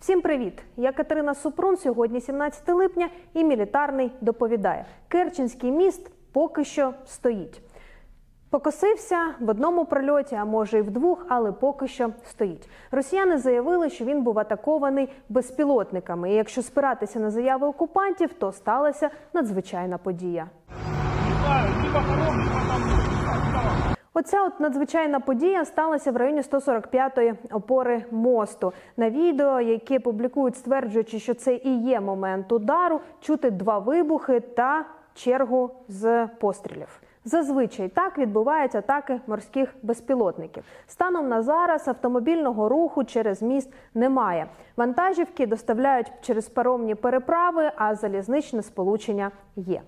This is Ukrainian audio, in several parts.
Всім привіт! Я Катерина Супрун. Сьогодні 17 липня, і мілітарний доповідає: Керченський міст поки що стоїть. Покосився в одному прольоті, а може і в двох, але поки що стоїть. Росіяни заявили, що він був атакований безпілотниками. І якщо спиратися на заяви окупантів, то сталася надзвичайна подія. Оця от надзвичайна подія сталася в районі 145-ї опори мосту. На відео, яке публікують, стверджуючи, що це і є момент удару, чути два вибухи та чергу з пострілів. Зазвичай так відбуваються атаки морських безпілотників. Станом на зараз автомобільного руху через міст немає. Вантажівки доставляють через паромні переправи, а залізничне сполучення є.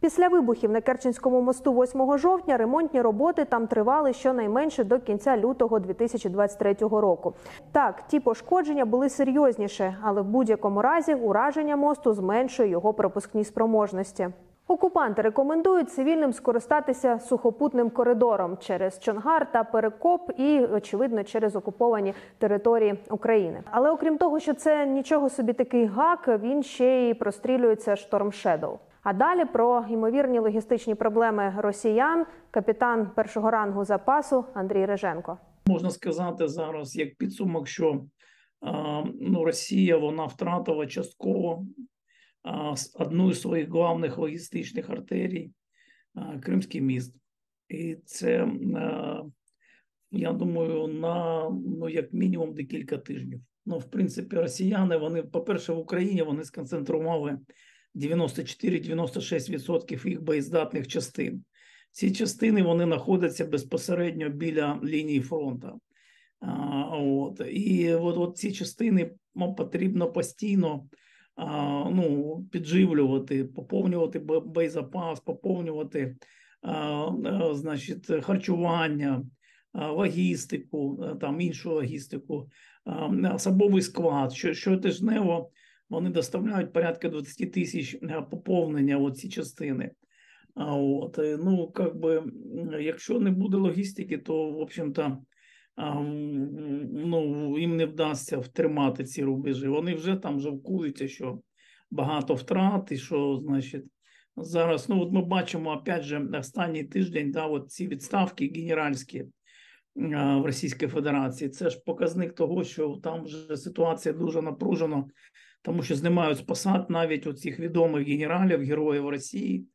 Після вибухів на Керченському мосту 8 жовтня ремонтні роботи там тривали щонайменше до кінця лютого 2023 року. Так, ті пошкодження були серйозніше, але в будь-якому разі ураження мосту зменшує його пропускні спроможності. Окупанти рекомендують цивільним скористатися сухопутним коридором через Чонгар та Перекоп і, очевидно, через окуповані території України. Але окрім того, що це нічого собі такий гак, він ще й прострілюється Storm Shadow. А далі про ймовірні логістичні проблеми росіян, капітан першого рангу запасу Андрій Риженко. Можна сказати зараз як підсумок, що ну, Росія вона втратила частково одну з своїх головних логістичних артерій Кримський міст, і це я думаю, на ну як мінімум декілька тижнів. Ну, в принципі, росіяни вони, по-перше, в Україні вони сконцентрували 94-96% їх боєздатних частин. Ці частини вони знаходяться безпосередньо біля лінії фронту. От. І от, от ці частини потрібно постійно а, ну, підживлювати, поповнювати боєзапас, поповнювати а, а, значить, харчування, логістику, там іншу логістику, особовий склад, що щотижнево вони доставляють порядка 20 тисяч поповнення у ці частини. А от ну как би, якщо не буде логістики, то в общем-то ну, їм не вдасться втримати ці рубежі. Вони вже там жалкуються, що багато втрат, і що значить зараз. Ну от ми бачимо опять же останній тиждень, да, от ці відставки генеральські в Російській Федерації. Це ж показник того, що там вже ситуація дуже напружена тому що знімають з посад навіть оцих відомих генералів, героїв Росії.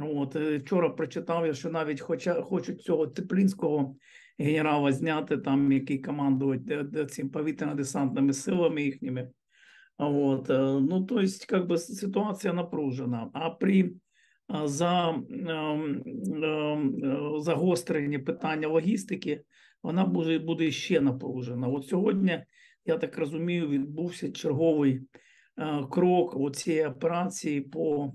От е, вчора прочитав я, що навіть хоча хочуть цього теплінського генерала зняти, там який командує цим повітряно-десантними силами їхніми. От ну то есть, как ситуація напружена. А при за ем, ем, питання логістики вона буде буде ще напружена. От сьогодні я так розумію, відбувся черговий е, крок цієї операції по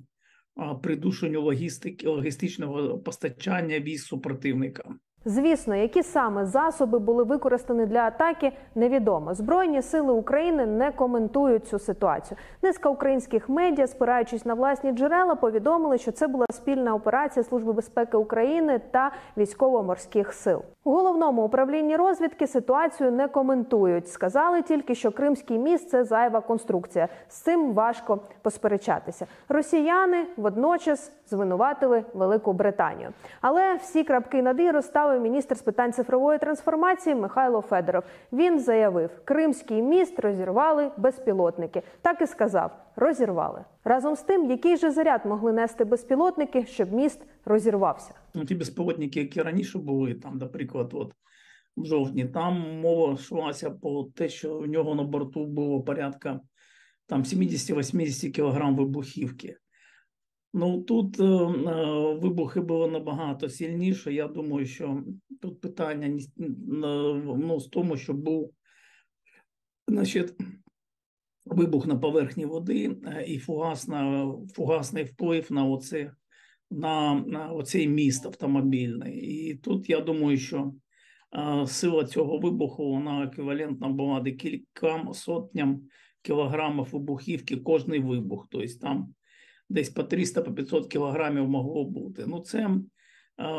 придушенню логістики, логістичного постачання військ супротивника. Звісно, які саме засоби були використані для атаки, невідомо. Збройні сили України не коментують цю ситуацію. Низка українських медіа, спираючись на власні джерела, повідомили, що це була спільна операція Служби безпеки України та військово-морських сил. У головному управлінні розвідки ситуацію не коментують. Сказали тільки, що Кримський міст це зайва конструкція. З цим важко посперечатися. Росіяни водночас звинуватили Велику Британію. Але всі крапки над «і» розставив міністр з питань цифрової трансформації Михайло Федоров. Він заявив, Кримський міст розірвали безпілотники. Так і сказав: розірвали. Разом з тим, який же заряд могли нести безпілотники, щоб міст розірвався. Ну, ті безпілотники, які раніше були, там, наприклад, от в жовтні, там мова йшлася по те, що в нього на борту було порядка там 70-80 кілограм вибухівки. Ну тут е, е, вибухи були набагато сильніше. Я думаю, що тут питання ну, з тому, що був значить, вибух на поверхні води е, і фугасна, фугасний вплив на оце, на, на оцей міст автомобільний. І тут я думаю, що е, сила цього вибуху вона еквівалентна була декільком сотням кілограмів вибухівки кожний вибух. Тобто там десь по 300 по 500 кілограмів могло бути. Ну, це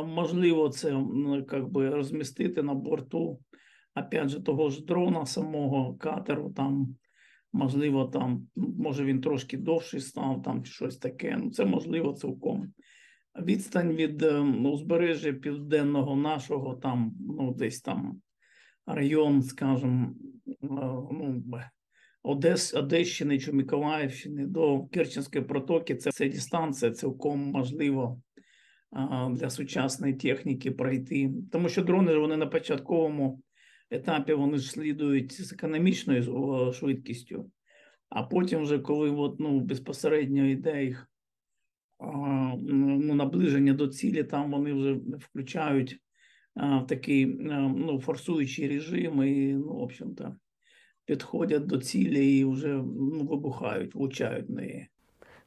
можливо, це як би розмістити на борту опять же того ж дрона, самого катеру там Можливо, там, може він трошки довший став, там чи щось таке. Ну, це можливо цілком. Відстань від е, узбережжя південного нашого, там, ну, десь там район, скажімо, е, ну, Одес, Одещини чи Миколаївщини до Керченської протоки, це, це дистанція цілком можливо для сучасної техніки пройти. Тому що дрони вони на початковому етапі вони ж слідують з економічною швидкістю, а потім, вже коли от, ну, безпосередньо йде їх ну, наближення до цілі, там вони вже включають а, такий а, ну, форсуючий режим і, ну, в общем-то, підходять до цілі і вже ну, вибухають, влучають в неї.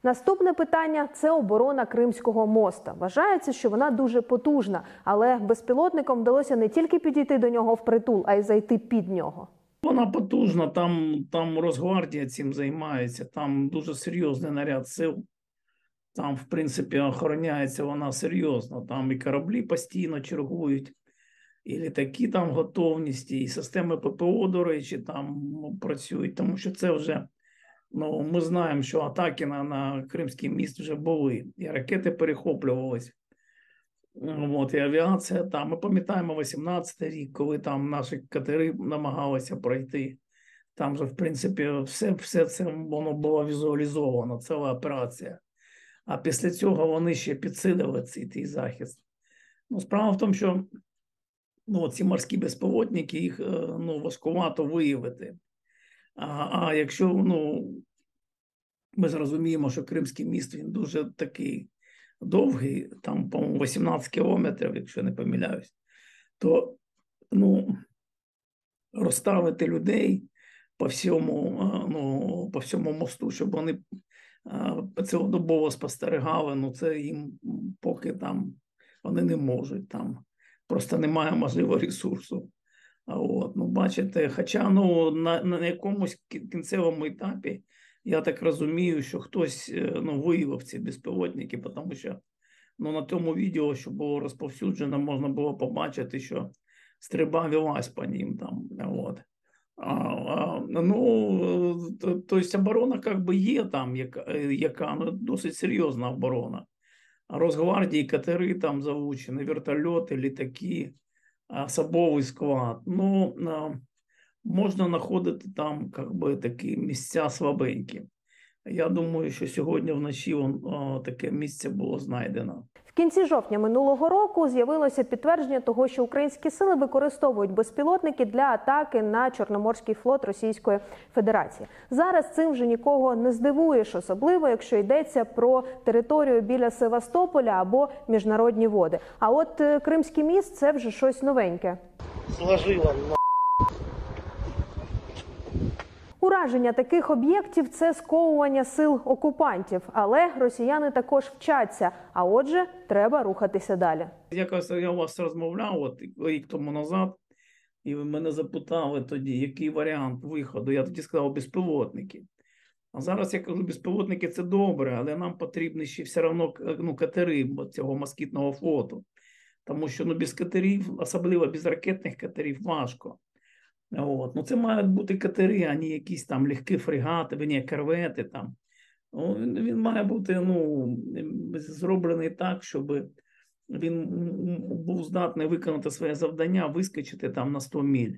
Наступне питання це оборона Кримського моста. Вважається, що вона дуже потужна, але безпілотникам вдалося не тільки підійти до нього впритул, а й зайти під нього. Вона потужна, там, там Росгвардія цим займається, там дуже серйозний наряд сил. Там, в принципі, охороняється вона серйозно. Там і кораблі постійно чергують, і літаки там готовності, і системи ППО, до речі, там ну, працюють, тому що це вже. Ну, ми знаємо, що атаки на, на Кримський міст вже були, і ракети перехоплювались. От, і авіація там. Ми пам'ятаємо 18 рік, коли там наші катери намагалися пройти. Там же, в принципі, все, все це воно було візуалізовано, ціла операція. А після цього вони ще підсилили цей захист. Ну, справа в тому, що ну, ці морські безпілотники, їх е, ну, важкувато виявити. А, а якщо ну, ми зрозуміємо, що Кримський міст він дуже такий довгий, там, по-моєму, 18 кілометрів, якщо не помиляюсь, то ну, розставити людей по всьому, ну, по всьому мосту, щоб вони цілодобово спостерігали, ну це їм поки там вони не можуть там. Просто немає можливо ресурсу. От, ну, бачите, хоча ну, на, на якомусь кінцевому етапі я так розумію, що хтось е, ну, виявив ці безпілотники, тому що ну, на тому відео, що було розповсюджено, можна було побачити, що стрільба велась по ним там. От. А, а, ну, то, то оборона как би є там, яка, е, яка ну, досить серйозна оборона. Росгвардії катери там залучені, вертольоти, літаки, особовий склад. Ну, можна знаходити там как би, такі місця слабенькі. Я думаю, що сьогодні вночі он, о, таке місце було знайдено. В кінці жовтня минулого року з'явилося підтвердження того, що українські сили використовують безпілотники для атаки на Чорноморський флот Російської Федерації. Зараз цим вже нікого не здивуєш, особливо якщо йдеться про територію біля Севастополя або міжнародні води. А от е, Кримський міст це вже щось новеньке. сложила на Ураження таких об'єктів це сковування сил окупантів, але росіяни також вчаться. А отже, треба рухатися далі. Якось я вас розмовляв от рік тому назад, і ви мене запитали тоді, який варіант виходу. Я тоді сказав безпілотники. А зараз я кажу, безпілотники це добре, але нам потрібні ще все одно ну, катери цього москітного флоту. Тому що ну, без катерів, особливо без ракетних катерів, важко. От. Ну, це мають бути катери, а не якісь там легкі фрегати, ні, корвети там. Ну, він, має бути ну, зроблений так, щоб він був здатний виконати своє завдання, вискочити там на 100 міль,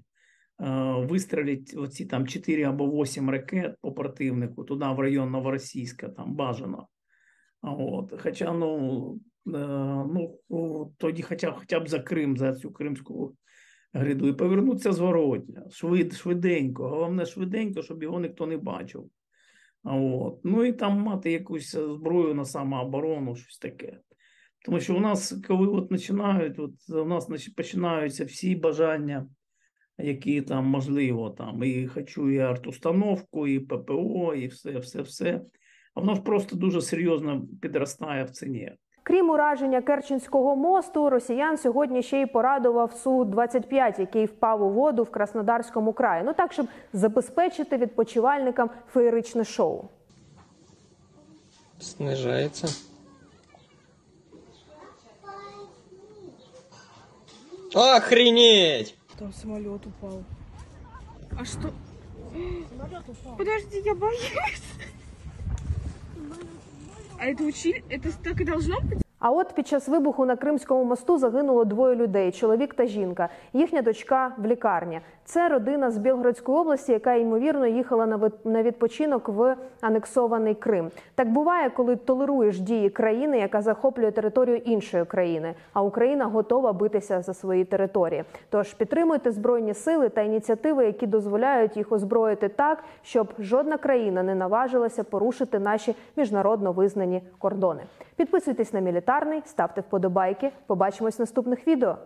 вистрілити оці там 4 або 8 ракет по противнику туди в район Новоросійська, там бажано. От. Хоча ну, е, ну, тоді хоча, хоча б за Крим, за цю Кримську гряду, і повернутися зворотня, швид, швиденько. Головне, швиденько, щоб його ніхто не бачив. От. Ну і там мати якусь зброю на самооборону, щось таке. Тому що у нас, коли от починають, от у нас починаються всі бажання, які там можливо, там, і хочу і артустановку, і ППО, і все, все, все. А воно ж просто дуже серйозно підростає в ціні. Крім ураження Керченського мосту, росіян сьогодні ще й порадував су 25 який впав у воду в Краснодарському краї. Ну так, щоб забезпечити відпочивальникам феєричне шоу. снижается. Охренеть! Там самолет упал. А что? Подожди, я боюсь А это учили? Это так и должно быть? А от під час вибуху на Кримському мосту загинуло двоє людей: чоловік та жінка. Їхня дочка в лікарні. Це родина з Білгородської області, яка ймовірно їхала на відпочинок в анексований Крим. Так буває, коли толеруєш дії країни, яка захоплює територію іншої країни, а Україна готова битися за свої території. Тож підтримуйте збройні сили та ініціативи, які дозволяють їх озброїти так, щоб жодна країна не наважилася порушити наші міжнародно визнані кордони. Підписуйтесь на мілітарний, ставте вподобайки. Побачимось в наступних відео.